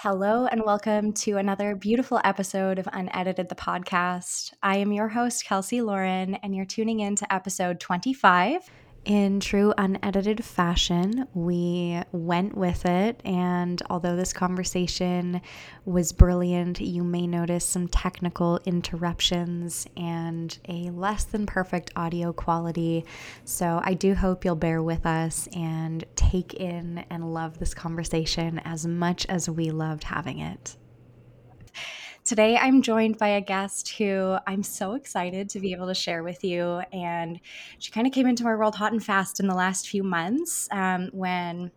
Hello, and welcome to another beautiful episode of Unedited the Podcast. I am your host, Kelsey Lauren, and you're tuning in to episode 25. In true unedited fashion, we went with it. And although this conversation was brilliant, you may notice some technical interruptions and a less than perfect audio quality. So I do hope you'll bear with us and take in and love this conversation as much as we loved having it. Today, I'm joined by a guest who I'm so excited to be able to share with you. And she kind of came into my world hot and fast in the last few months um, when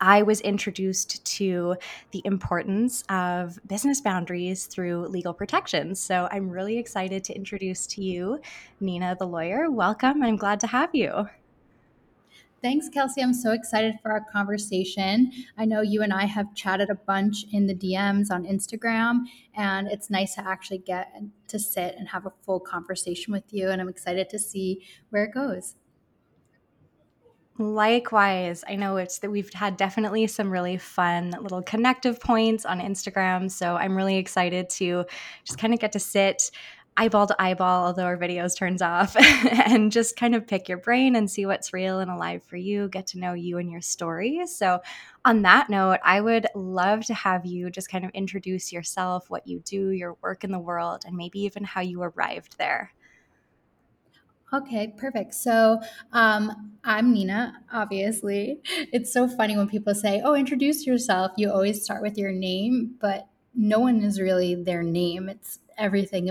I was introduced to the importance of business boundaries through legal protections. So I'm really excited to introduce to you Nina the lawyer. Welcome. I'm glad to have you. Thanks, Kelsey. I'm so excited for our conversation. I know you and I have chatted a bunch in the DMs on Instagram, and it's nice to actually get to sit and have a full conversation with you. And I'm excited to see where it goes. Likewise, I know it's that we've had definitely some really fun little connective points on Instagram. So I'm really excited to just kind of get to sit eyeball to eyeball, although our videos turns off, and just kind of pick your brain and see what's real and alive for you, get to know you and your story. So, on that note, I would love to have you just kind of introduce yourself, what you do, your work in the world, and maybe even how you arrived there. Okay, perfect. So um, I'm Nina, obviously. It's so funny when people say, Oh, introduce yourself. You always start with your name, but no one is really their name. It's everything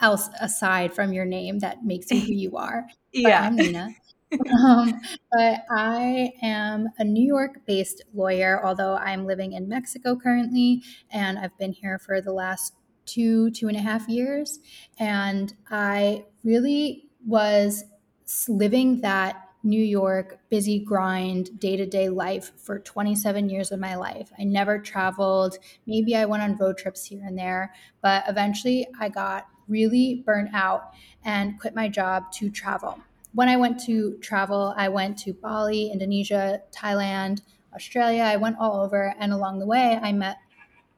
else aside from your name that makes you who you are. yeah. But I'm Nina. um, but I am a New York based lawyer, although I'm living in Mexico currently, and I've been here for the last two, two and a half years. And I really was living that New York busy grind day to day life for 27 years of my life. I never traveled. Maybe I went on road trips here and there, but eventually I got really burnt out and quit my job to travel. When I went to travel, I went to Bali, Indonesia, Thailand, Australia. I went all over. And along the way, I met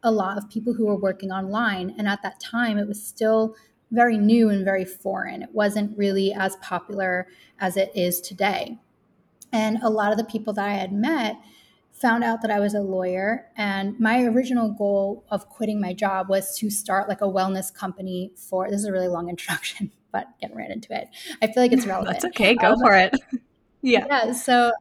a lot of people who were working online. And at that time, it was still very new and very foreign. It wasn't really as popular as it is today. And a lot of the people that I had met found out that I was a lawyer. And my original goal of quitting my job was to start like a wellness company for this is a really long introduction, but getting right into it. I feel like it's relevant. That's okay. Go um, for it. yeah. Yeah. So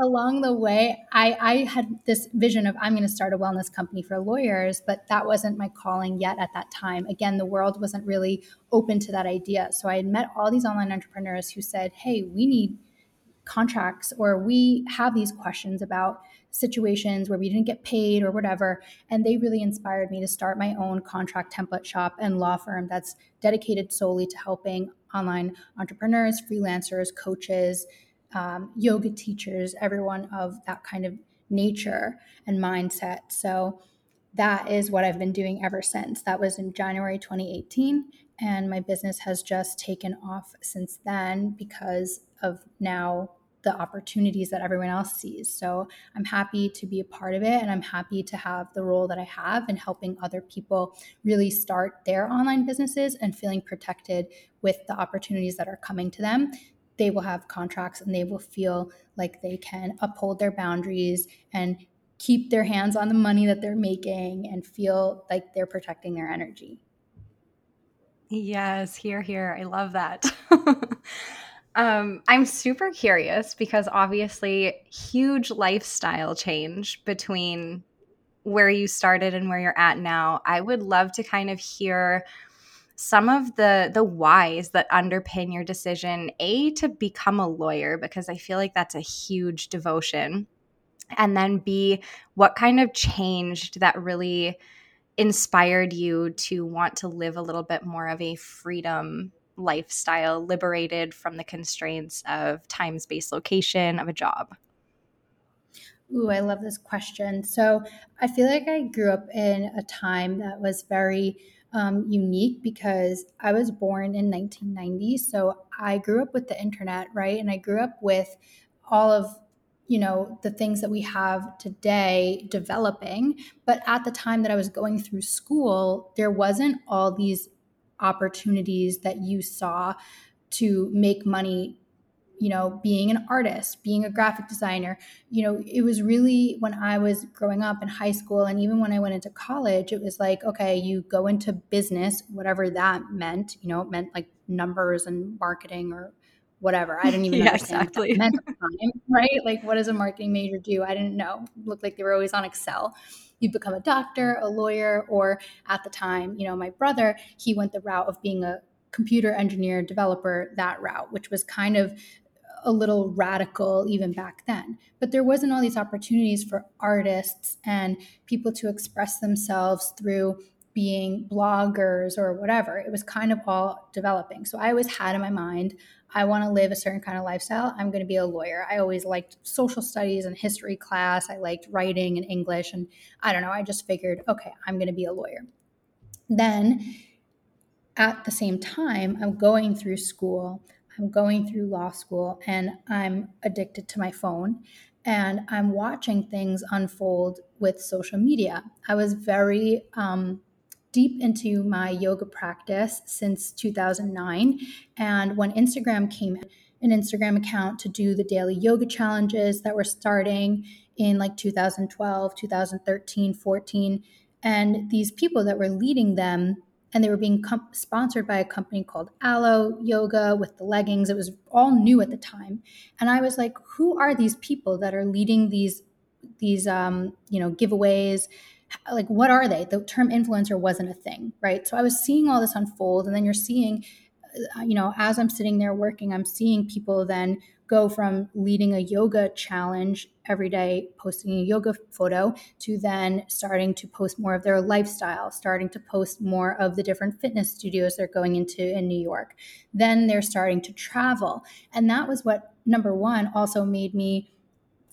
along the way, I, I had this vision of I'm going to start a wellness company for lawyers, but that wasn't my calling yet at that time. Again, the world wasn't really open to that idea. So I had met all these online entrepreneurs who said, Hey, we need contracts or we have these questions about situations where we didn't get paid or whatever. And they really inspired me to start my own contract template shop and law firm that's dedicated solely to helping online entrepreneurs, freelancers, coaches, um, yoga teachers, everyone of that kind of nature and mindset. So that is what I've been doing ever since. That was in January 2018. And my business has just taken off since then because of now the opportunities that everyone else sees. So I'm happy to be a part of it and I'm happy to have the role that I have in helping other people really start their online businesses and feeling protected with the opportunities that are coming to them. They will have contracts and they will feel like they can uphold their boundaries and keep their hands on the money that they're making and feel like they're protecting their energy. Yes, here, here. I love that. Um, I'm super curious because obviously, huge lifestyle change between where you started and where you're at now. I would love to kind of hear some of the the whys that underpin your decision a to become a lawyer because i feel like that's a huge devotion and then b what kind of changed that really inspired you to want to live a little bit more of a freedom lifestyle liberated from the constraints of time, space, location of a job? Ooh, I love this question. So I feel like I grew up in a time that was very um, unique because I was born in 1990. So I grew up with the internet, right? And I grew up with all of you know the things that we have today developing but at the time that i was going through school there wasn't all these opportunities that you saw to make money you know being an artist being a graphic designer you know it was really when i was growing up in high school and even when i went into college it was like okay you go into business whatever that meant you know it meant like numbers and marketing or whatever. I didn't even yeah, understand exactly. what that meant time, right? Like, what does a marketing major do? I didn't know. It looked like they were always on Excel. You become a doctor, a lawyer, or at the time, you know, my brother, he went the route of being a computer engineer, developer, that route, which was kind of a little radical even back then. But there wasn't all these opportunities for artists and people to express themselves through being bloggers or whatever. It was kind of all developing. So I always had in my mind, I want to live a certain kind of lifestyle, I'm going to be a lawyer. I always liked social studies and history class. I liked writing and English. And I don't know, I just figured, okay, I'm going to be a lawyer. Then at the same time, I'm going through school, I'm going through law school, and I'm addicted to my phone. And I'm watching things unfold with social media. I was very um, deep into my yoga practice since 2009. And when Instagram came an Instagram account to do the daily yoga challenges that were starting in like 2012, 2013, 14. And these people that were leading them, and they were being com- sponsored by a company called Alo Yoga with the leggings. It was all new at the time. And I was like, who are these people that are leading these these um, you know giveaways like what are they? The term influencer wasn't a thing right? So i was seeing all this unfold and then you're seeing uh, you know as i'm sitting there working i'm seeing people then go from leading a yoga challenge every day posting a yoga photo to then starting to post more of their lifestyle starting to post more of the different fitness studios they're going into in new york. Then they're starting to travel. And that was what number one also made me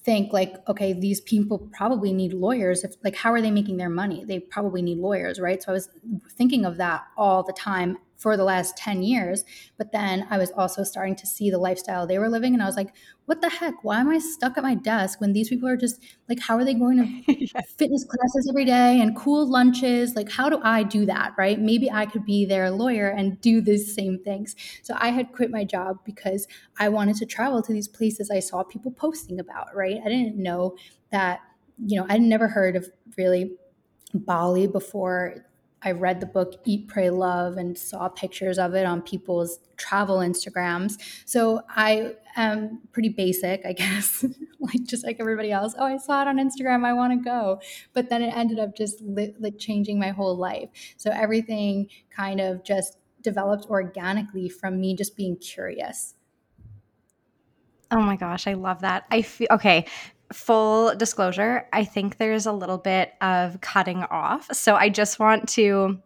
think like okay these people probably need lawyers if like how are they making their money? They probably need lawyers right? So i was thinking of that all the time for the last 10 years. But then I was also starting to see the lifestyle they were living. And I was like, what the heck? Why am I stuck at my desk when these people are just like, how are they going to yeah. fitness classes every day and cool lunches? Like, how do I do that? Right. Maybe I could be their lawyer and do these same things. So I had quit my job because I wanted to travel to these places I saw people posting about. Right. I didn't know that, you know, I'd never heard of really Bali before I read the book Eat, Pray, Love and saw pictures of it on people's travel Instagrams. So I am pretty basic, I guess, like just like everybody else. Oh, I saw it on Instagram. I want to go. But then it ended up just li- like changing my whole life. So everything kind of just developed organically from me just being curious. Oh my gosh, I love that. I feel okay full disclosure, I think there's a little bit of cutting off. So I just want to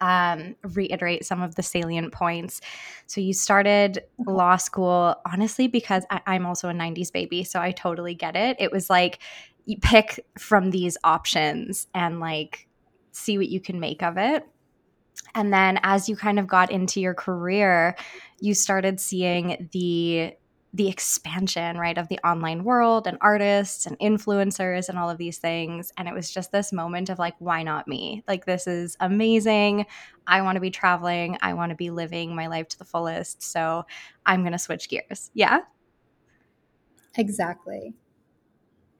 um, reiterate some of the salient points. So you started law school, honestly, because I, I'm also a 90s baby. So I totally get it. It was like you pick from these options and like see what you can make of it. And then as you kind of got into your career, you started seeing the the expansion, right, of the online world and artists and influencers and all of these things. And it was just this moment of like, why not me? Like, this is amazing. I want to be traveling. I want to be living my life to the fullest. So I'm going to switch gears. Yeah. Exactly.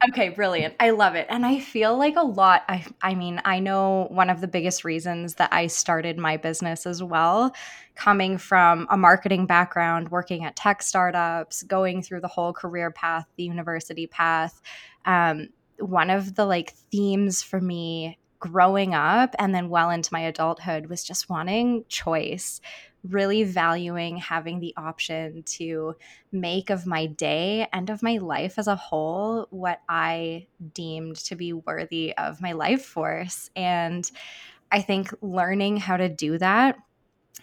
Okay, brilliant. I love it. And I feel like a lot I I mean, I know one of the biggest reasons that I started my business as well coming from a marketing background, working at tech startups, going through the whole career path, the university path. Um, one of the like themes for me growing up and then well into my adulthood was just wanting choice really valuing having the option to make of my day and of my life as a whole what I deemed to be worthy of my life force. And I think learning how to do that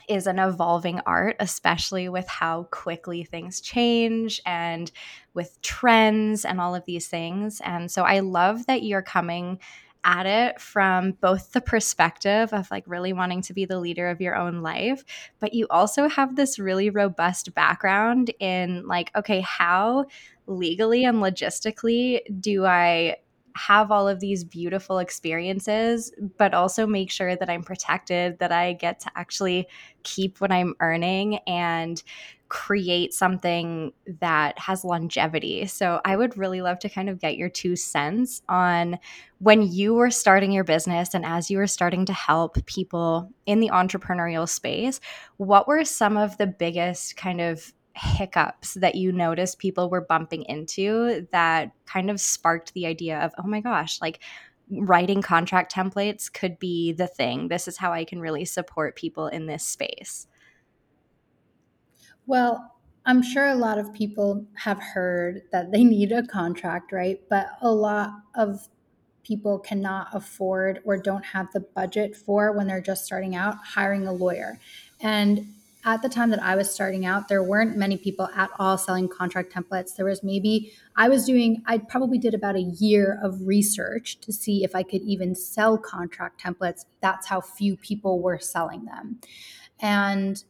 is an evolving art, especially with how quickly things change and with trends and all of these things. And so I love that you're coming at it from both the perspective of like really wanting to be the leader of your own life, but you also have this really robust background in like, okay, how legally and logistically do I have all of these beautiful experiences, but also make sure that I'm protected, that I get to actually keep what I'm earning and create something that has longevity. So I would really love to kind of get your two cents on when you were starting your business and as you were starting to help people in the entrepreneurial space, what were some of the biggest kind of hiccups that you noticed people were bumping into that kind of sparked the idea of, oh my gosh, like writing contract templates could be the thing. This is how I can really support people in this space. Well, I'm sure a lot of people have heard that they need a contract, right? But a lot of people cannot afford or don't have the budget for when they're just starting out hiring a lawyer. And at the time that I was starting out, there weren't many people at all selling contract templates. There was maybe, I was doing, I probably did about a year of research to see if I could even sell contract templates. That's how few people were selling them. And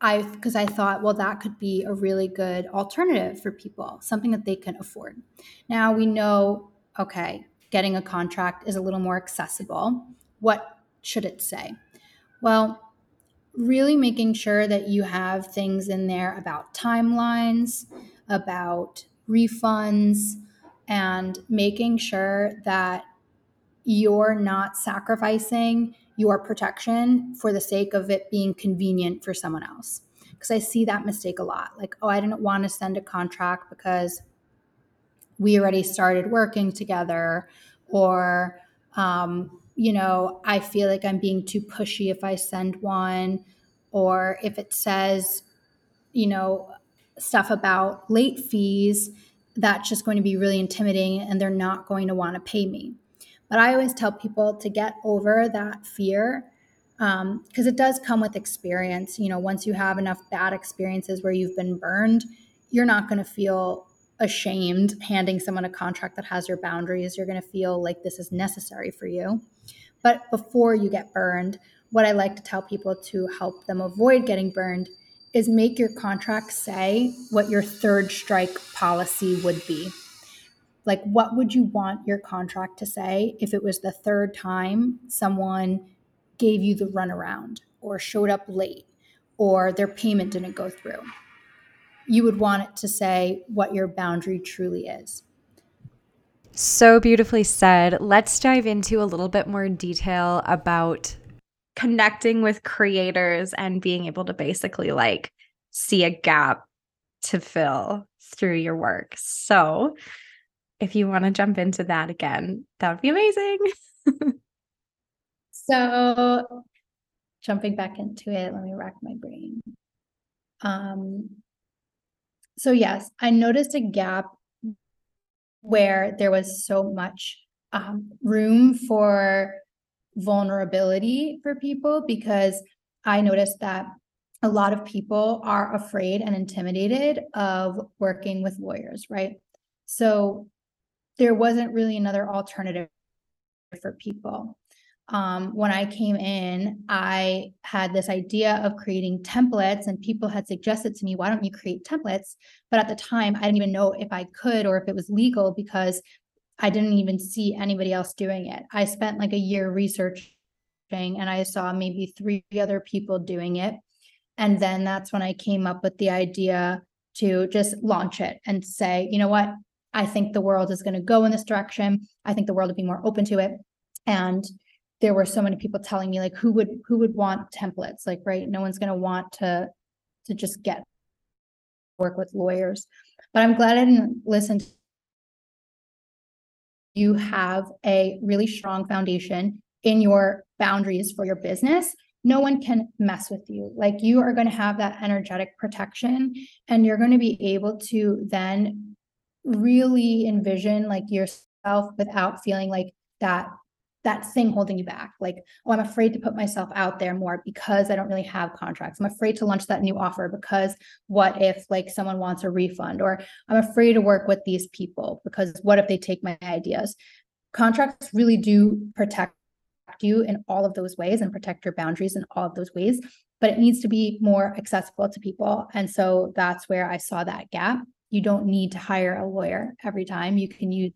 I, because I thought, well, that could be a really good alternative for people, something that they can afford. Now we know, okay, getting a contract is a little more accessible. What should it say? Well, really making sure that you have things in there about timelines, about refunds, and making sure that you're not sacrificing your protection for the sake of it being convenient for someone else. Because I see that mistake a lot. Like, oh, I didn't want to send a contract because we already started working together, or um, you know, I feel like I'm being too pushy if I send one, or if it says, you know, stuff about late fees, that's just going to be really intimidating and they're not going to want to pay me. But I always tell people to get over that fear because um, it does come with experience. You know, once you have enough bad experiences where you've been burned, you're not going to feel ashamed handing someone a contract that has your boundaries. You're going to feel like this is necessary for you. But before you get burned, what I like to tell people to help them avoid getting burned is make your contract say what your third strike policy would be. Like, what would you want your contract to say if it was the third time someone gave you the runaround or showed up late or their payment didn't go through? You would want it to say what your boundary truly is. So beautifully said. Let's dive into a little bit more detail about connecting with creators and being able to basically like see a gap to fill through your work. So, if you want to jump into that again, that would be amazing. so, jumping back into it, let me rack my brain. Um, so, yes, I noticed a gap where there was so much um, room for vulnerability for people because I noticed that a lot of people are afraid and intimidated of working with lawyers, right? So there wasn't really another alternative for people. Um, when I came in, I had this idea of creating templates, and people had suggested to me, why don't you create templates? But at the time, I didn't even know if I could or if it was legal because I didn't even see anybody else doing it. I spent like a year researching and I saw maybe three other people doing it. And then that's when I came up with the idea to just launch it and say, you know what? I think the world is going to go in this direction. I think the world would be more open to it. And there were so many people telling me like who would who would want templates? Like right no one's going to want to to just get work with lawyers. But i'm glad i didn't listen to you have a really strong foundation in your boundaries for your business. No one can mess with you. Like you are going to have that energetic protection and you're going to be able to then really envision like yourself without feeling like that that thing holding you back. Like oh i'm afraid to put myself out there more because i don't really have contracts. I'm afraid to launch that new offer because what if like someone wants a refund? Or i'm afraid to work with these people because what if they take my ideas? Contracts really do protect you in all of those ways and protect your boundaries in all of those ways but it needs to be more accessible to people. And so that's where i saw that gap. You don't need to hire a lawyer every time. You can use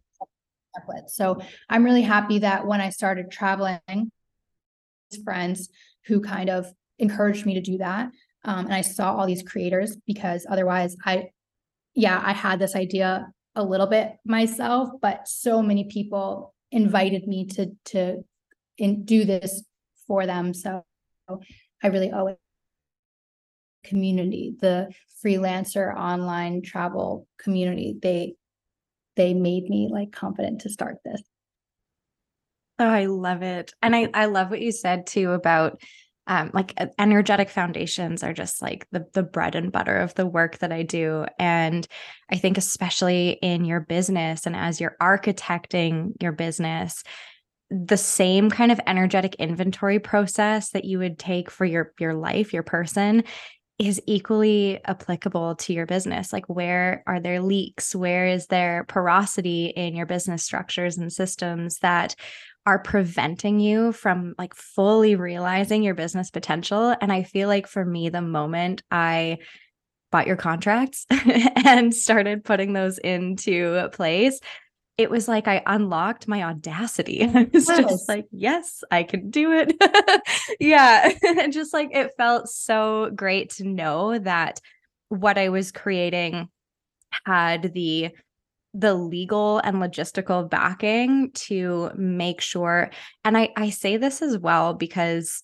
templates. So I'm really happy that when I started traveling, friends who kind of encouraged me to do that. Um, and I saw all these creators because otherwise I, yeah, I had this idea a little bit myself, but so many people invited me to to in, do this for them. So I really owe it community, the freelancer online travel community. They they made me like confident to start this. Oh, I love it. And I I love what you said too about um, like energetic foundations are just like the the bread and butter of the work that I do and I think especially in your business and as you're architecting your business the same kind of energetic inventory process that you would take for your your life your person is equally applicable to your business like where are there leaks where is there porosity in your business structures and systems that are preventing you from like fully realizing your business potential. And I feel like for me, the moment I bought your contracts and started putting those into place, it was like I unlocked my audacity. I was yes. just like, yes, I can do it. yeah. and just like it felt so great to know that what I was creating had the the legal and logistical backing to make sure and I I say this as well because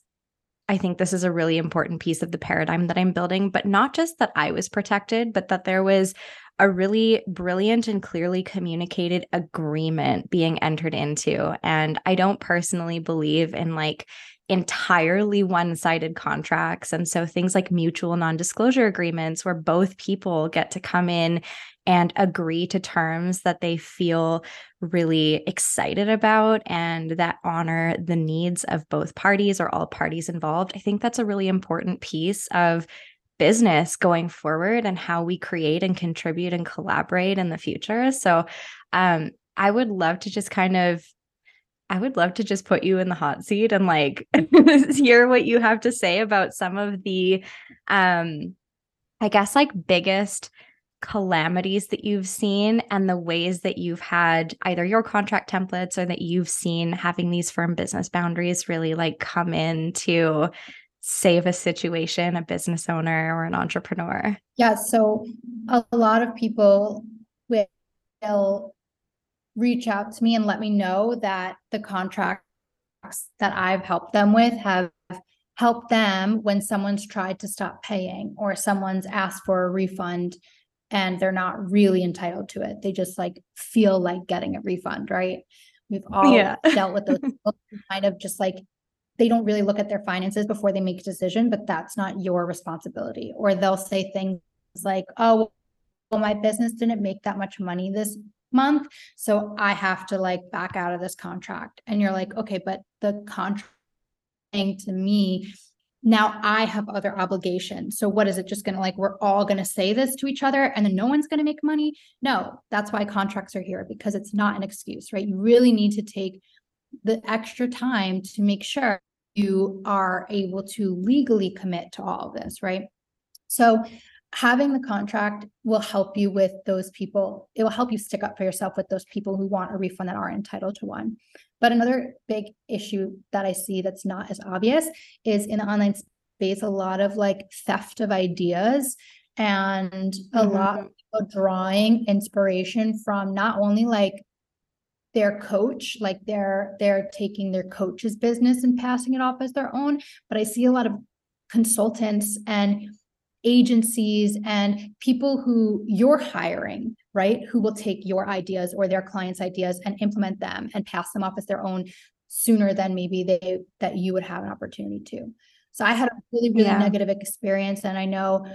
I think this is a really important piece of the paradigm that I'm building but not just that I was protected but that there was a really brilliant and clearly communicated agreement being entered into. And I don't personally believe in like entirely one sided contracts. And so things like mutual non disclosure agreements, where both people get to come in and agree to terms that they feel really excited about and that honor the needs of both parties or all parties involved. I think that's a really important piece of business going forward and how we create and contribute and collaborate in the future. So, um, I would love to just kind of I would love to just put you in the hot seat and like hear what you have to say about some of the um I guess like biggest calamities that you've seen and the ways that you've had either your contract templates or that you've seen having these firm business boundaries really like come in to save a situation, a business owner or an entrepreneur? Yeah. So a lot of people will reach out to me and let me know that the contracts that I've helped them with have helped them when someone's tried to stop paying or someone's asked for a refund and they're not really entitled to it. They just like feel like getting a refund, right? We've all yeah. dealt with those kind of just like they don't really look at their finances before they make a decision, but that's not your responsibility. Or they'll say things like, oh, well, my business didn't make that much money this month. So I have to like back out of this contract. And you're like, okay, but the contract thing to me now I have other obligations. So what is it just going to like we're all going to say this to each other and then no one's going to make money? No, that's why contracts are here because it's not an excuse, right? You really need to take the extra time to make sure you are able to legally commit to all of this, right? So having the contract will help you with those people. It will help you stick up for yourself with those people who want a refund that aren't entitled to one. But another big issue that I see that's not as obvious is in the online space, a lot of like theft of ideas and a mm-hmm. lot of drawing inspiration from not only like their coach like they're they're taking their coach's business and passing it off as their own but i see a lot of consultants and agencies and people who you're hiring, right? Who will take your ideas or their clients' ideas and implement them and pass them off as their own sooner than maybe they that you would have an opportunity to. So I had a really, really yeah. negative experience. And I know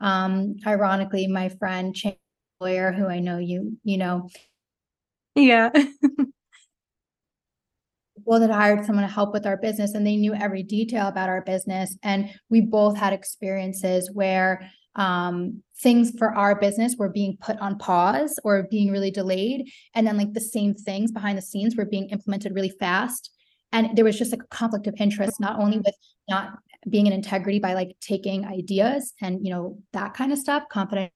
um ironically, my friend lawyer, who I know you, you know. Yeah. people that hired someone to help with our business and they knew every detail about our business. And we both had experiences where um, things for our business were being put on pause or being really delayed. And then, like, the same things behind the scenes were being implemented really fast. and there was just like a conflict of interest not only with not being in integrity by like taking ideas and you know that kind of stuff confident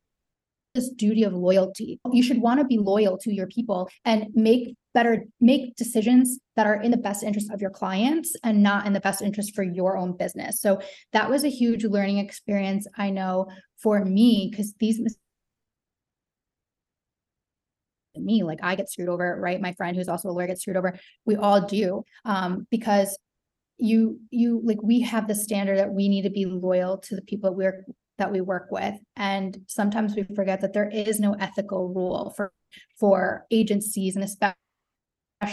this duty of loyalty you should want to be loyal to your people and make better make decisions that are in the best interest of your clients and not in the best interest for your own business. So that was a huge learning experience i know for me because these me like i get screwed over right? My friend who's also a lawyer gets screwed over. We all do um, because you you like we have the standard that we need to be loyal to the people that we're that we work with. And sometimes we forget that there is no ethical rule for for agencies and especially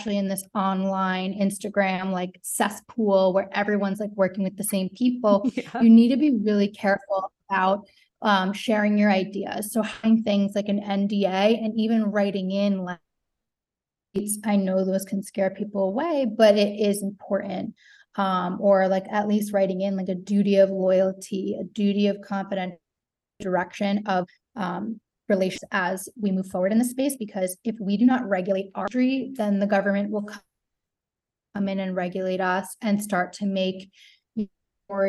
in this online instagram like cesspool where everyone's like working with the same people yeah. you need to be really careful about um, sharing your ideas. So having things like an NDA and even writing in like I know those can scare people away, but it is important. Um, or like at least writing in like a duty of loyalty, a duty of confident direction of um, relations as we move forward in the space. Because if we do not regulate our industry, then the government will come in and regulate us and start to make more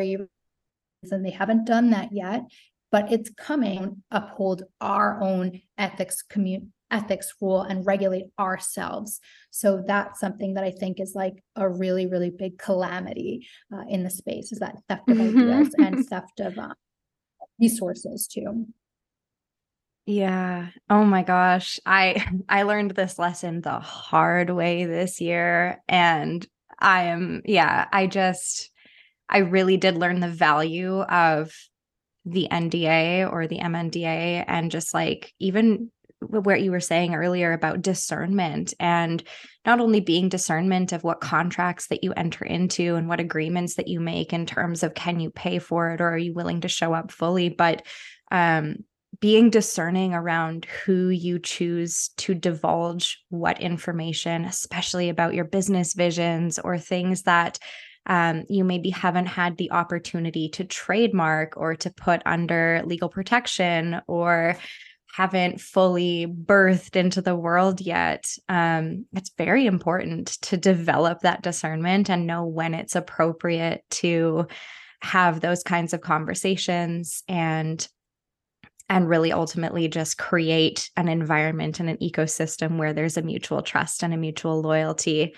and they haven't done that yet but it's coming uphold our own ethics commun- ethics rule and regulate ourselves so that's something that i think is like a really really big calamity uh, in the space is that theft of mm-hmm. ideas and theft of uh, resources too yeah. Oh my gosh. I i learned this lesson the hard way this year and i am yeah i just i really did learn the value of the NDA or the MNDA and just like even what you were saying earlier about discernment and not only being discernment of what contracts that you enter into and what agreements that you make in terms of can you pay for it or are you willing to show up fully but um, being discerning around who you choose to divulge what information especially about your business visions or things that um, you maybe haven't had the opportunity to trademark or to put under legal protection or haven't fully birthed into the world yet, um, it's very important to develop that discernment and know when it's appropriate to have those kinds of conversations and and really ultimately just create an environment and an ecosystem where there's a mutual trust and a mutual loyalty.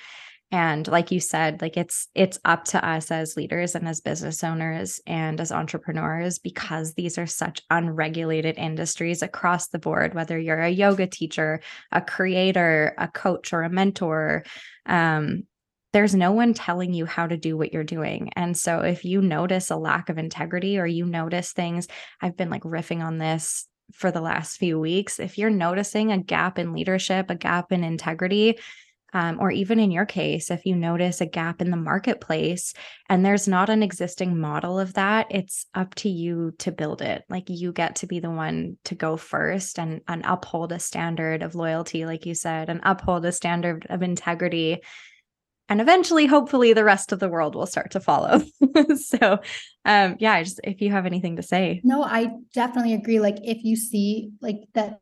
And like you said like it's it's up to us as leaders and as business owners and as entrepreneurs because these are such unregulated industries across the board whether you're a yoga teacher a creator a coach or a mentor um, there's no one telling you how to do what you're doing. And so if you notice a lack of integrity or you notice things, I've been like riffing on this for the last few weeks. If you're noticing a gap in leadership, a gap in integrity, um, or even in your case, if you notice a gap in the marketplace and there's not an existing model of that, it's up to you to build it. Like you get to be the one to go first and, and uphold a standard of loyalty, like you said, and uphold a standard of integrity. And eventually, hopefully, the rest of the world will start to follow. so, um, yeah, just if you have anything to say. No, I definitely agree. Like, if you see like that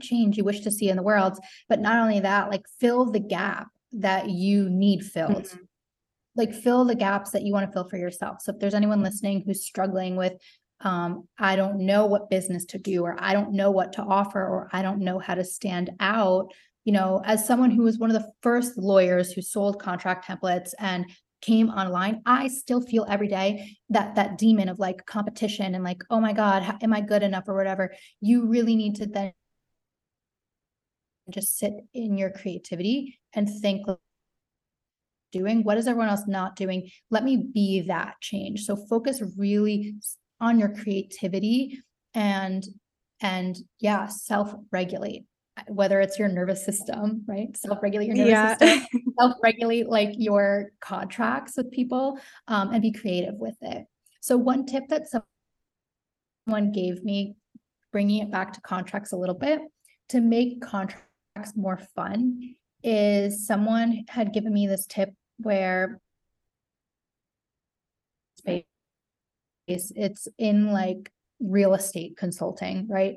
change you wish to see in the world but not only that like fill the gap that you need filled mm-hmm. like fill the gaps that you want to fill for yourself so if there's anyone listening who's struggling with um, i don't know what business to do or i don't know what to offer or i don't know how to stand out you know as someone who was one of the first lawyers who sold contract templates and came online i still feel every day that that demon of like competition and like oh my god am i good enough? or whatever. You really need to then just sit in your creativity and think doing what is everyone else not doing? Let me be that change. So focus really on your creativity and and yeah self regulate whether it's your nervous system right self regulate your nervous yeah. system self regulate like your contracts with people um, and be creative with it so one tip that someone gave me bringing it back to contracts a little bit to make contracts more fun is someone had given me this tip where space it's in like real estate consulting, right?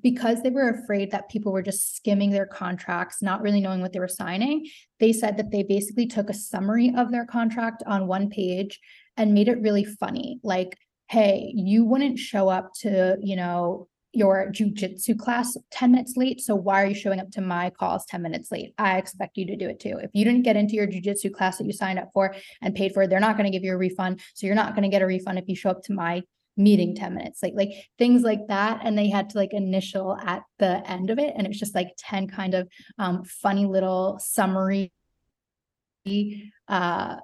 Because they were afraid that people were just skimming their contracts, not really knowing what they were signing, they said that they basically took a summary of their contract on one page and made it really funny. Like, hey, you wouldn't show up to, you know, your jujitsu class 10 minutes late. So why are you showing up to my calls 10 minutes late? I expect you to do it too. If you didn't get into your jujitsu class that you signed up for and paid for, they're not going to give you a refund. So you're not going to get a refund if you show up to my meeting 10 minutes like like things like that and they had to like initial at the end of it and it was just like 10 kind of um funny little summary uh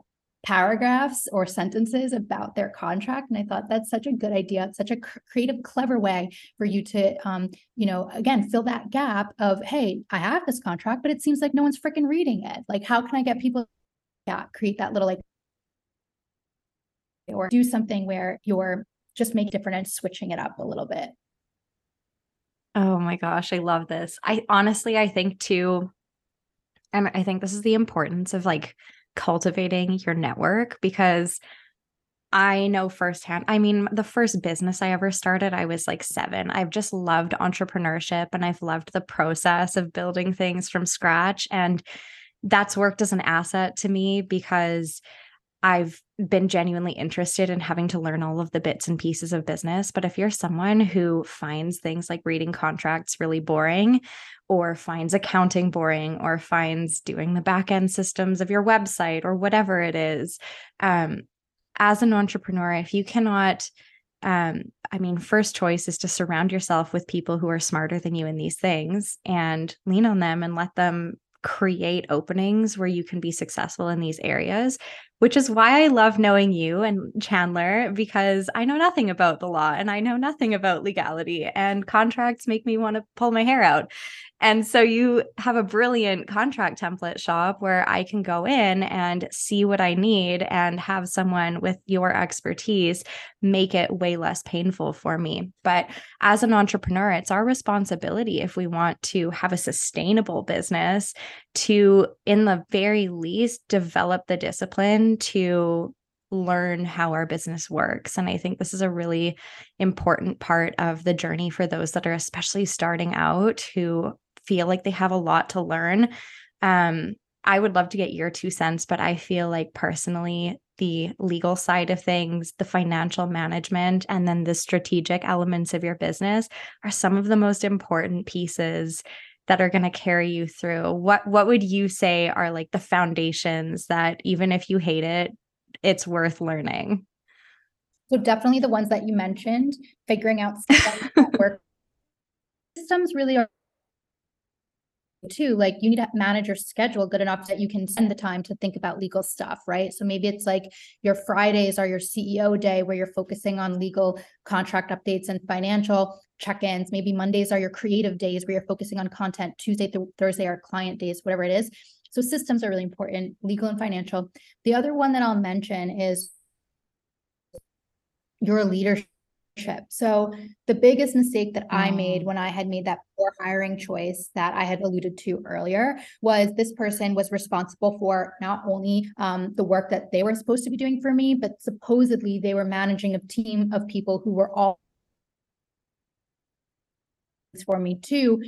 paragraphs or sentences about their contract and i thought that's such a good idea it's such a creative clever way for you to um you know again fill that gap of hey i have this contract but it seems like no one's freaking reading it. Like how can i get people yeah create that little like or do something where you're just make different and switching it up a little bit. Oh my gosh, I love this. I honestly, I think too, and I think this is the importance of like cultivating your network because I know firsthand. I mean, the first business I ever started, I was like seven. I've just loved entrepreneurship and I've loved the process of building things from scratch. And that's worked as an asset to me because I've been genuinely interested in having to learn all of the bits and pieces of business. But if you're someone who finds things like reading contracts really boring, or finds accounting boring, or finds doing the back end systems of your website, or whatever it is, um, as an entrepreneur, if you cannot, um, I mean, first choice is to surround yourself with people who are smarter than you in these things and lean on them and let them create openings where you can be successful in these areas which is why I love knowing you and Chandler because I know nothing about the law and I know nothing about legality, and contracts make me want to pull my hair out. And so you have a brilliant contract template shop where I can go in and see what I need and have someone with your expertise make it way less painful for me. But as an entrepreneur, it's our responsibility if we want to have a sustainable business to, in the very least, develop the discipline to learn how our business works. And I think this is a really important part of the journey for those that are especially starting out who feel like they have a lot to learn. Um, I would love to get your two cents, but I feel like personally, the legal side of things, the financial management, and then the strategic elements of your business are some of the most important pieces that are going to carry you through. What what would you say are like the foundations that even if you hate it, it's worth learning? So definitely the ones that you mentioned, figuring out systems really are too like you need to manage your schedule good enough that you can spend the time to think about legal stuff right? So maybe it's like your fridays are your ceo day where you're focusing on legal contract updates and financial check-ins. Maybe mondays are your creative days where you're focusing on content tuesday through thursday are client days whatever it is. So systems are really important legal and financial. The other one that i'll mention is your leadership so the biggest mistake that I made mm. when I had made that poor hiring choice that I had alluded to earlier was this person was responsible for not only um, the work that they were supposed to be doing for me, but supposedly they were managing a team of people who were all for me too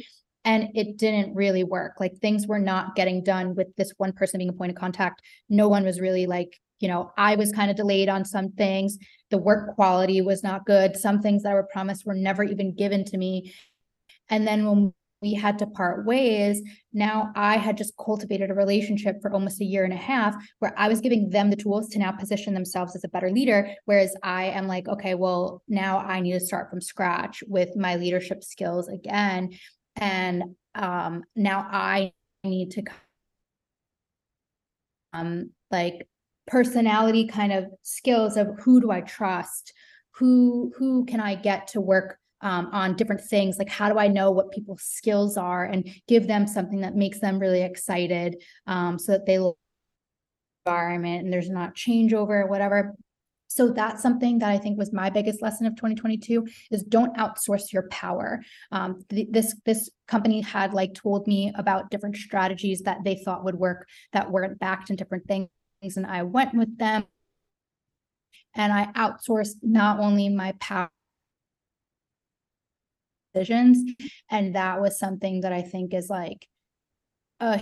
and it didn't really work. Like things were not getting done with this one person being a point of contact. No one was really like you know i was kind of delayed on some things. The work quality was not good. Some things that were promised were never even given to me. And then when we had to part ways now i had just cultivated a relationship for almost a year and a half where i was giving them the tools to now position themselves as a better leader whereas i am like okay well now i need to start from scratch with my leadership skills again. And um, now i need to um like personality kind of skills of who do I trust, who who can I get to work um, on different things? Like how do i know what people's skills are and give them something that makes them really excited um, so that they environment and there's not changeover or whatever. So that's something that i think was my biggest lesson of 2022 is don't outsource your power. Um, th- this this company had like told me about different strategies that they thought would work that weren't backed in different things and I went with them and I outsourced not only my power decisions. And that was something that I think is like, uh,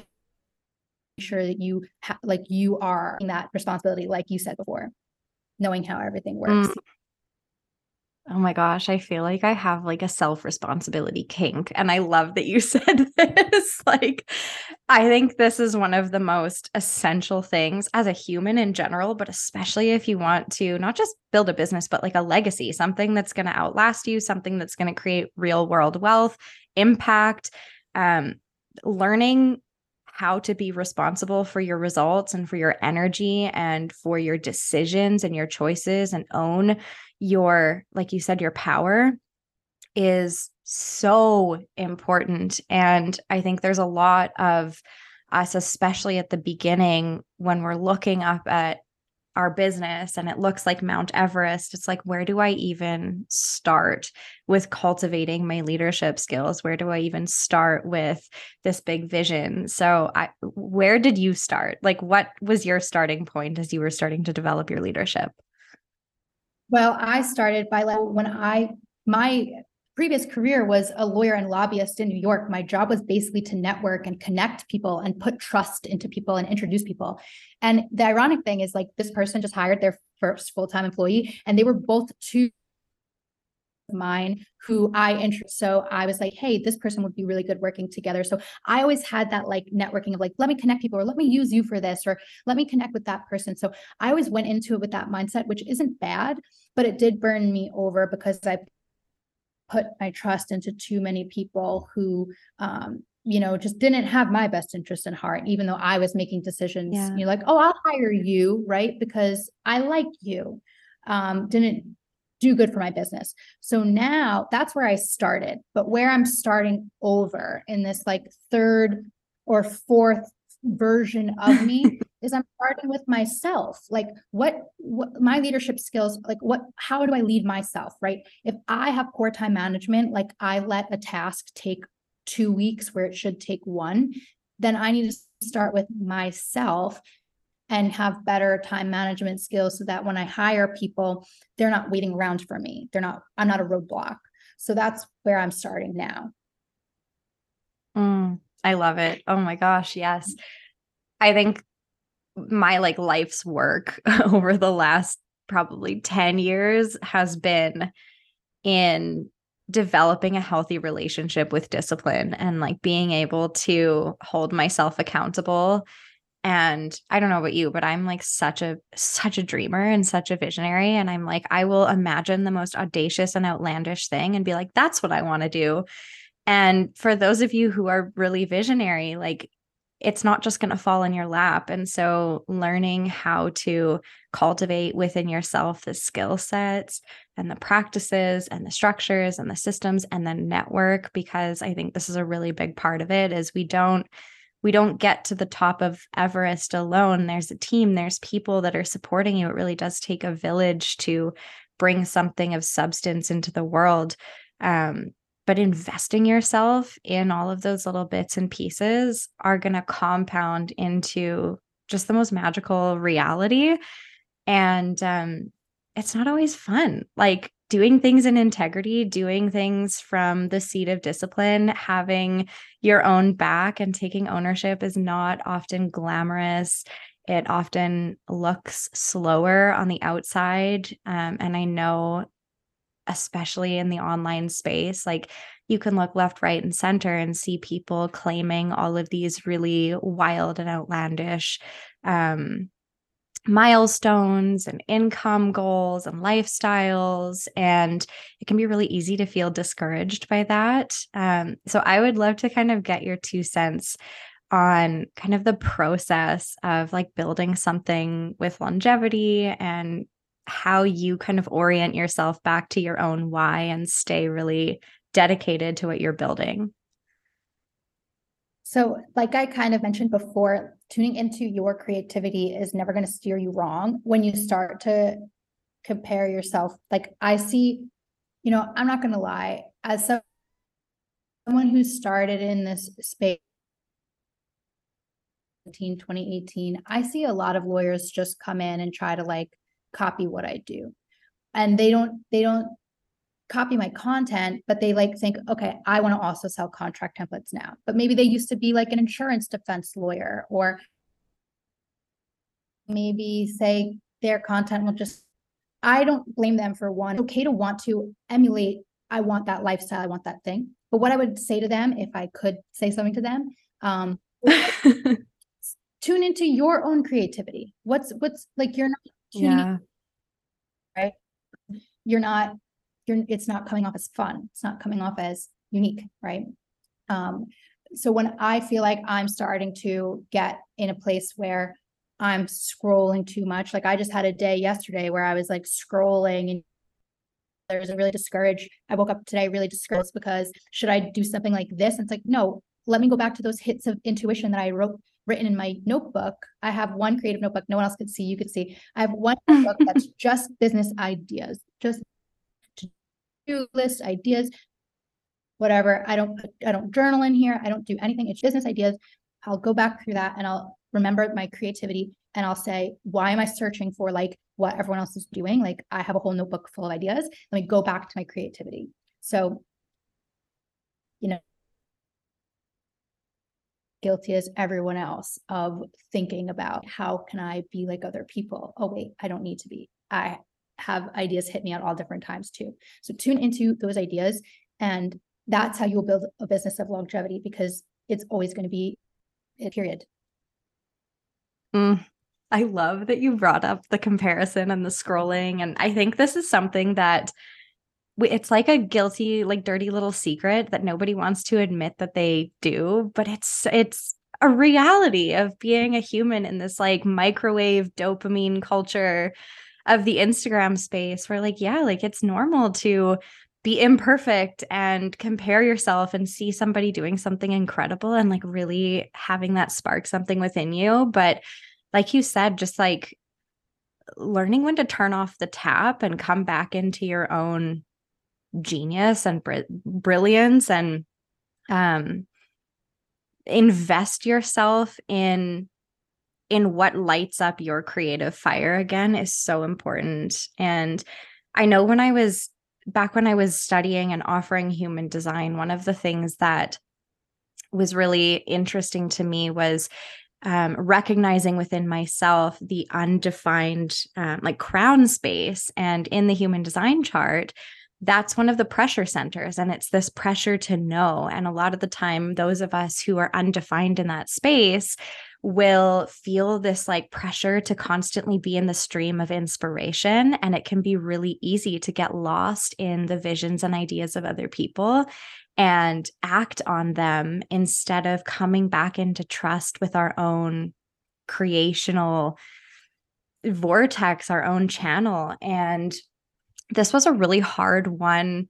sure that you ha- like you are in that responsibility, like you said before, knowing how everything works. Mm. Oh my gosh, I feel like I have like a self responsibility kink. And I love that you said this. like, I think this is one of the most essential things as a human in general, but especially if you want to not just build a business, but like a legacy, something that's going to outlast you, something that's going to create real world wealth, impact, um, learning how to be responsible for your results and for your energy and for your decisions and your choices and own your, like you said, your power is so important. And I think there's a lot of us, especially at the beginning, when we're looking up at our business and it looks like Mount Everest, it's like, where do I even start with cultivating my leadership skills? Where do I even start with this big vision? So, I, where did you start? Like, what was your starting point as you were starting to develop your leadership? Well, I started by like when I my previous career was a lawyer and lobbyist in New York. My job was basically to network and connect people and put trust into people and introduce people. And the ironic thing is like this person just hired their first full-time employee and they were both two mine who I interest. So I was like, hey, this person would be really good working together. So I always had that like networking of like, let me connect people or let me use you for this or let me connect with that person. So I always went into it with that mindset, which isn't bad, but it did burn me over because I put my trust into too many people who um, you know, just didn't have my best interest in heart, even though I was making decisions. Yeah. You're like, oh, I'll hire you, right? Because I like you. Um, didn't do good for my business. So now that's where I started. But where I'm starting over in this like third or fourth version of me is I'm starting with myself. Like what what my leadership skills, like what how do I lead myself, right? If I have poor time management, like I let a task take 2 weeks where it should take one, then I need to start with myself and have better time management skills so that when I hire people, they're not waiting around for me. They're not, I'm not a roadblock. So that's where I'm starting now. Mm, I love it. Oh my gosh. Yes. I think my like life's work over the last probably 10 years has been in developing a healthy relationship with discipline and like being able to hold myself accountable and i don't know about you but i'm like such a such a dreamer and such a visionary. And i'm like i will imagine the most audacious and outlandish thing and be like that's what i want to do. And for those of you who are really visionary like it's not just going to fall in your lap. And so learning how to cultivate within yourself the skill sets and the practices and the structures and the systems and the network because i think this is a really big part of it is we don't we don't get to the top of Everest alone. There's a team, there's people that are supporting you. It really does take a village to bring something of substance into the world. Um, but investing yourself in all of those little bits and pieces are going to compound into just the most magical reality. And um, it's not always fun. Like doing things in integrity, doing things from the seat of discipline, having your own back and taking ownership is not often glamorous. It often looks slower on the outside. Um, and I know, especially in the online space, like you can look left, right, and center and see people claiming all of these really wild and outlandish um, milestones and income goals and lifestyles. And it can be really easy to feel discouraged by that. Um, so I would love to kind of get your two cents on kind of the process of like building something with longevity and how you kind of orient yourself back to your own why and stay really dedicated to what you're building. So, like I kind of mentioned before, tuning into your creativity is never going to steer you wrong when you start to compare yourself. Like, I see, you know, I'm not going to lie, as someone who started in this space 2018, I see a lot of lawyers just come in and try to like copy what I do. And they don't, they don't copy my content, but they like think, okay, I want to also sell contract templates now. But maybe they used to be like an insurance defense lawyer, or maybe say their content will just, I don't blame them for one. It's okay to want to emulate, I want that lifestyle, I want that thing. But what I would say to them, if I could say something to them, um, tune into your own creativity. What's what's like you're not yeah. In, right? You're not you're it's not coming off as fun. It's not coming off as unique, right? Um, so when I feel like I'm starting to get in a place where I'm scrolling too much, like I just had a day yesterday where I was like scrolling and was a really discouraged. I woke up today really discouraged because should I do something like this? And it's like, no, let me go back to those hits of intuition that I wrote written in my notebook. I have one creative notebook no one else could see. You could see. I have one notebook that's just business ideas, just to list ideas, whatever. I don't I don't journal in here. I don't do anything. It's business ideas. I'll go back through that and I'll remember my creativity and I'll say, why am I searching for like what everyone else is doing? Like I have a whole notebook full of ideas. Let me go back to my creativity. So, you know, guilty as everyone else of thinking about how can I be like other people? Oh, wait, I don't need to be. I have ideas hit me at all different times too. So tune into those ideas. And that's how you'll build a business of longevity because it's always going to be a period. Mm, I love that you brought up the comparison and the scrolling. And I think this is something that it's like a guilty like dirty little secret that nobody wants to admit that they do but it's it's a reality of being a human in this like microwave dopamine culture of the Instagram space where like yeah like it's normal to be imperfect and compare yourself and see somebody doing something incredible and like really having that spark something within you. But like you said just like learning when to turn off the tap and come back into your own genius and br- brilliance and um invest yourself in in what lights up your creative fire again is so important. And i know when i was back when i was studying and offering human design one of the things that was really interesting to me was um, recognizing within myself the undefined um, like crown space. And in the human design chart that's one of the pressure centers and it's this pressure to know. And a lot of the time those of us who are undefined in that space will feel this like pressure to constantly be in the stream of inspiration and it can be really easy to get lost in the visions and ideas of other people and act on them instead of coming back into trust with our own creational vortex our own channel and this was a really hard one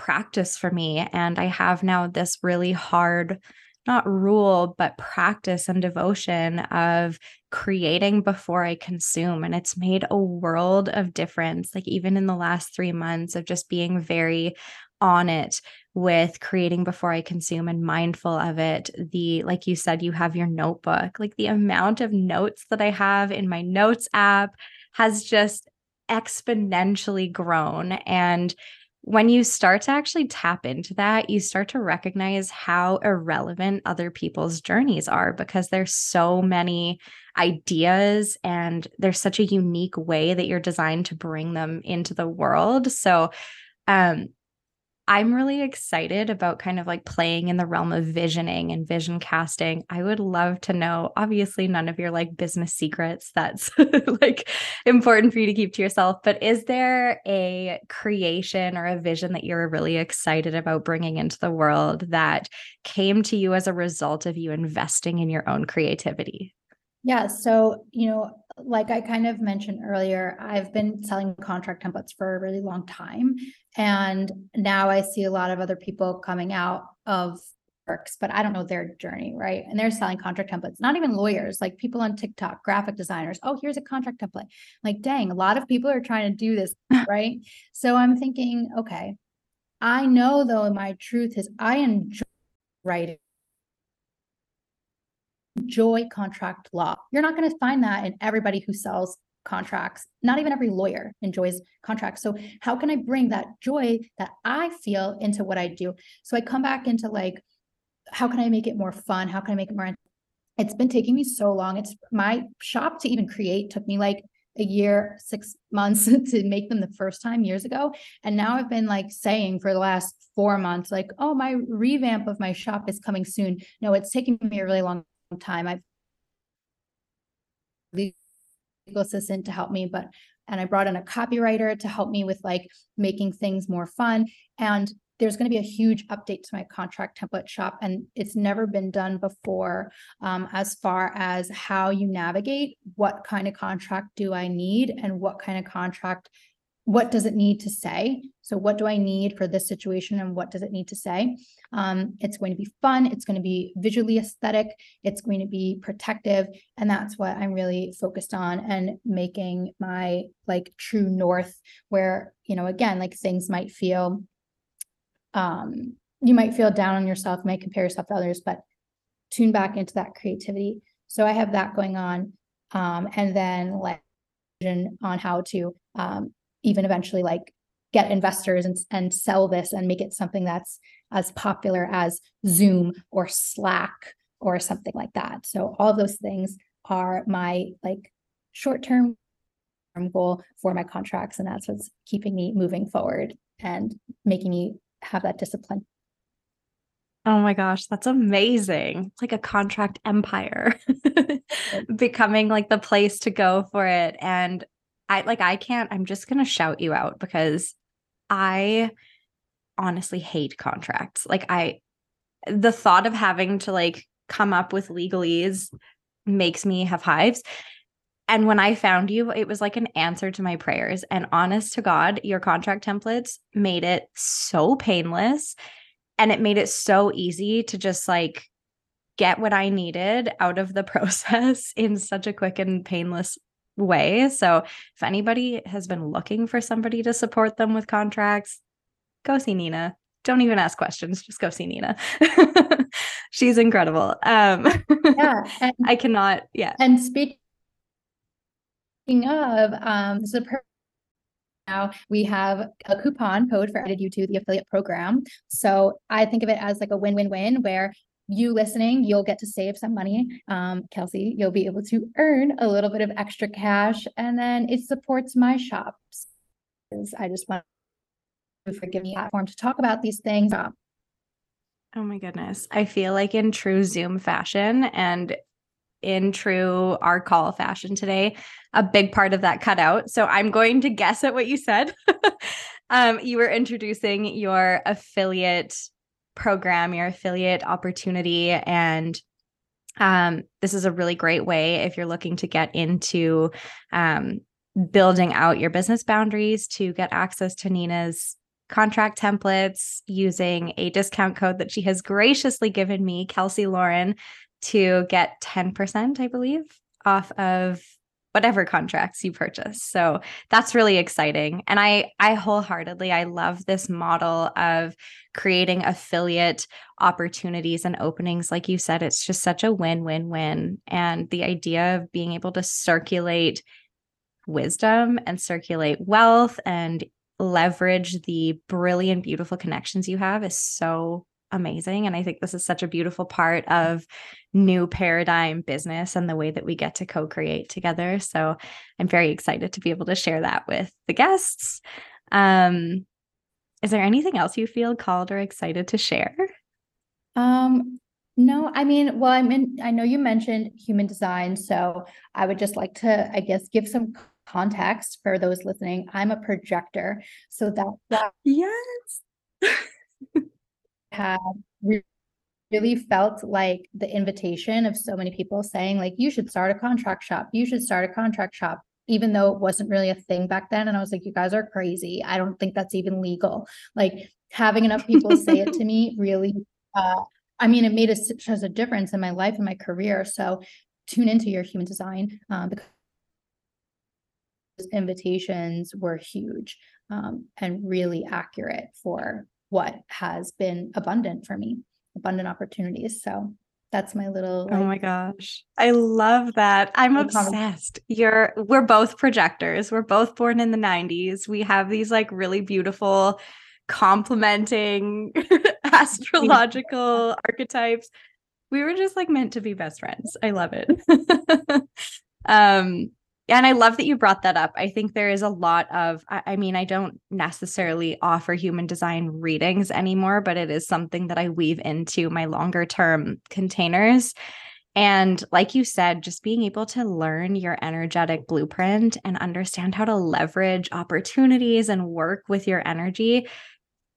practice for me. And I have now this really hard, not rule, but practice and devotion of creating before I consume. And it's made a world of difference, like even in the last three months of just being very on it with creating before I consume and mindful of it. The, like you said, you have your notebook, like the amount of notes that I have in my notes app has just exponentially grown. And when you start to actually tap into that, you start to recognize how irrelevant other people's journeys are because there's so many ideas and there's such a unique way that you're designed to bring them into the world. So, um, I'm really excited about kind of like playing in the realm of visioning and vision casting. I would love to know, obviously, none of your like business secrets that's like important for you to keep to yourself, but is there a creation or a vision that you're really excited about bringing into the world that came to you as a result of you investing in your own creativity? Yeah. So, you know, like I kind of mentioned earlier, I've been selling contract templates for a really long time. And now I see a lot of other people coming out of works, but I don't know their journey, right? And they're selling contract templates, not even lawyers, like people on TikTok, graphic designers. Oh, here's a contract template. Like, dang, a lot of people are trying to do this, right? so I'm thinking, okay, I know though my truth is I enjoy writing enjoy contract law. You're not going to find that in everybody who sells contracts. Not even every lawyer enjoys contracts. So, how can I bring that joy that I feel into what I do? So, I come back into like, how can I make it more fun? How can I make it more? It's been taking me so long. It's my shop to even create took me like a year, six months to make them the first time years ago. And now I've been like saying for the last four months, like, oh, my revamp of my shop is coming soon. No, it's taking me a really long time. I've legal assistant to help me, but and I brought in a copywriter to help me with like making things more fun. And there's going to be a huge update to my contract template shop and it's never been done before um, as far as how you navigate what kind of contract do i need and what kind of contract what does it need to say so what do i need for this situation and what does it need to say um, it's going to be fun it's going to be visually aesthetic it's going to be protective and that's what i'm really focused on and making my like true north where you know again like things might feel um, you might feel down on yourself, might compare yourself to others, but tune back into that creativity. So I have that going on. Um, and then like on how to um, even eventually like get investors and, and sell this and make it something that's as popular as Zoom or Slack or something like that. So all of those things are my like short-term goal for my contracts. And that's what's keeping me moving forward and making me have that discipline. Oh my gosh, that's amazing. It's like a contract empire becoming like the place to go for it. And I like, I can't, I'm just going to shout you out because I honestly hate contracts. Like, I, the thought of having to like come up with legalese makes me have hives. And when I found you, it was like an answer to my prayers. And honest to God, your contract templates made it so painless and it made it so easy to just like get what I needed out of the process in such a quick and painless way. So if anybody has been looking for somebody to support them with contracts, go see Nina. Don't even ask questions, just go see Nina. She's incredible. Um yeah, and, I cannot yeah. And Speaking of, um, this is a per- now we have a coupon code for added you to the affiliate program. So I think of it as like a win-win-win where you listening, you'll get to save some money. Um, Kelsey, you'll be able to earn a little bit of extra cash, and then it supports my shops. I just want to forgive me a platform to talk about these things. Oh my goodness. I feel like in true Zoom fashion, and in true our call fashion today, a big part of that cut out. So I'm going to guess at what you said. um, you were introducing your affiliate program, your affiliate opportunity, and um, this is a really great way if you're looking to get into um, building out your business boundaries to get access to Nina's contract templates using a discount code that she has graciously given me, Kelsey Lauren, to get 10%, I believe, off of whatever contracts you purchase. So that's really exciting. And I I wholeheartedly I love this model of creating affiliate opportunities and openings like you said it's just such a win-win-win and the idea of being able to circulate wisdom and circulate wealth and leverage the brilliant beautiful connections you have is so amazing. And I think this is such a beautiful part of new paradigm business and the way that we get to co create together. So I'm very excited to be able to share that with the guests. Um, is there anything else you feel called or excited to share? Um, no, I mean, well, I mean, I know you mentioned human design, so I would just like to, I guess, give some context for those listening. I'm a projector, so that, that yes. had really felt like the invitation of so many people saying like you should start a contract shop. You should start a contract shop even though it wasn't really a thing back then. And i was like you guys are crazy. I don't think that's even legal. Like having enough people say it to me really uh, i mean it made a, such a difference in my life and my career. So tune into your human design um, because invitations were huge um, and really accurate for what has been abundant for me, abundant opportunities. So That's my little. Like, oh my gosh. I love that. I'm obsessed. You're we're both projectors. We're both born in the 90s. We have these like really beautiful complementing astrological archetypes. We were just like meant to be best friends. I love it. um and I love that you brought that up. I think there is a lot of, I, I, mean, I don't necessarily offer human design readings anymore, but it is something that I weave into my longer term containers. And like you said, just being able to learn your energetic blueprint and understand how to leverage opportunities and work with your energy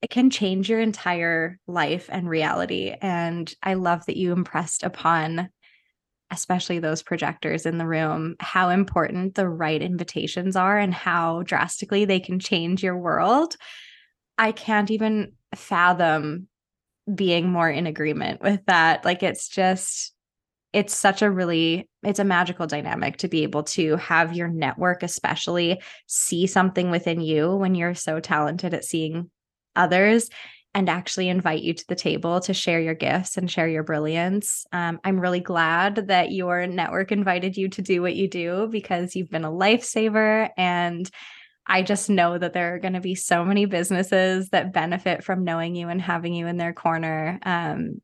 it can change your entire life and reality. And I love that you impressed upon, especially those projectors in the room, how important the right invitations are and how drastically they can change your world. I can't even fathom being more in agreement with that. Like, it's just, it's such a really it's a magical dynamic to be able to have your network especially see something within you when you're so talented at seeing others and actually invite you to the table to share your gifts and share your brilliance. Um, I'm really glad that your network invited you to do what you do because you've been a lifesaver. And I just know that there are going to be so many businesses that benefit from knowing you and having you in their corner, um,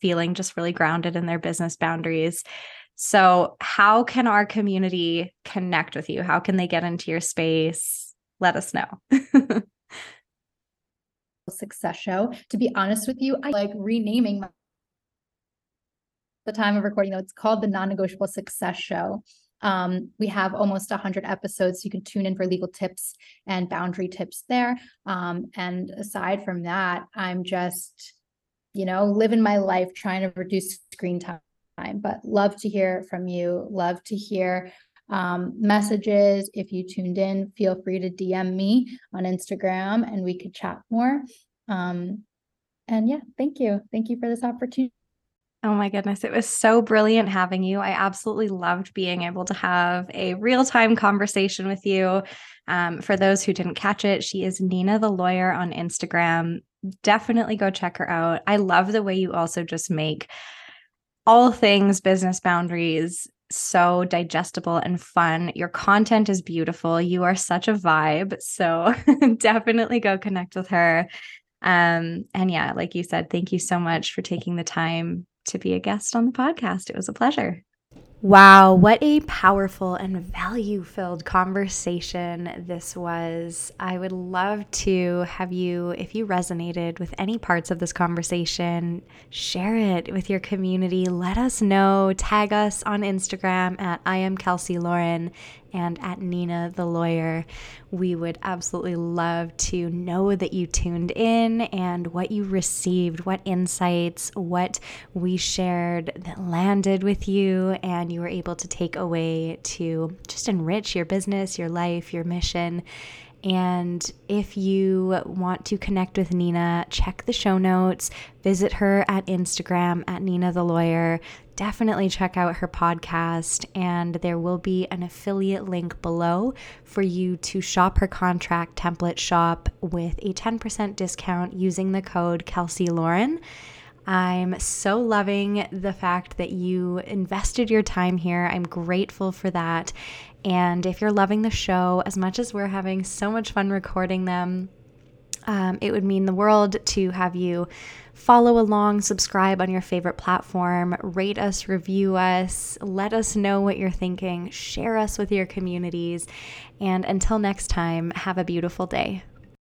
feeling just really grounded in their business boundaries. So, how can our community connect with you? How can they get into your space? Let us know. success show. To be honest with you, I like renaming my the time of recording though it's called the non-negotiable success show. Um, we have almost 100 episodes so you can tune in for legal tips and boundary tips there. Um, and aside from that i'm just you know living my life trying to reduce screen time. But love to hear from you. Love to hear um, messages if you tuned in feel free to dm me on instagram and we could chat more um, and yeah, thank you. Thank you for this opportunity. Oh my goodness, it was so brilliant having you. I absolutely loved being able to have a real time conversation with you. Um, for those who didn't catch it, she is Nina the Lawyer on Instagram. Definitely go check her out. I love the way you also just make all things business boundaries so digestible and fun. Your content is beautiful. You are such a vibe. So definitely go connect with her. Um, and yeah, like you said, thank you so much for taking the time to be a guest on the podcast. It was a pleasure. Wow, what a powerful and value filled conversation this was. I would love to have you, if you resonated with any parts of this conversation, share it with your community. Let us know. Tag us on Instagram at I am Kelsey Lauren and at Nina the Lawyer. We would absolutely love to know that you tuned in and what you received, what insights, what we shared that landed with you, and you were able to take away to just enrich your business, your life, your mission. And if you want to connect with Nina, check the show notes, visit her at Instagram at Nina the Lawyer definitely check out her podcast, and there will be an affiliate link below for you to shop her contract template shop with a 10% discount using the code Kelsey Lauren. I'm so loving the fact that you invested your time here. I'm grateful for that. And if you're loving the show as much as we're having so much fun recording them, um, it would mean the world to have you follow along, subscribe on your favorite platform, rate us, review us, let us know what you're thinking, share us with your communities. And until next time, have a beautiful day.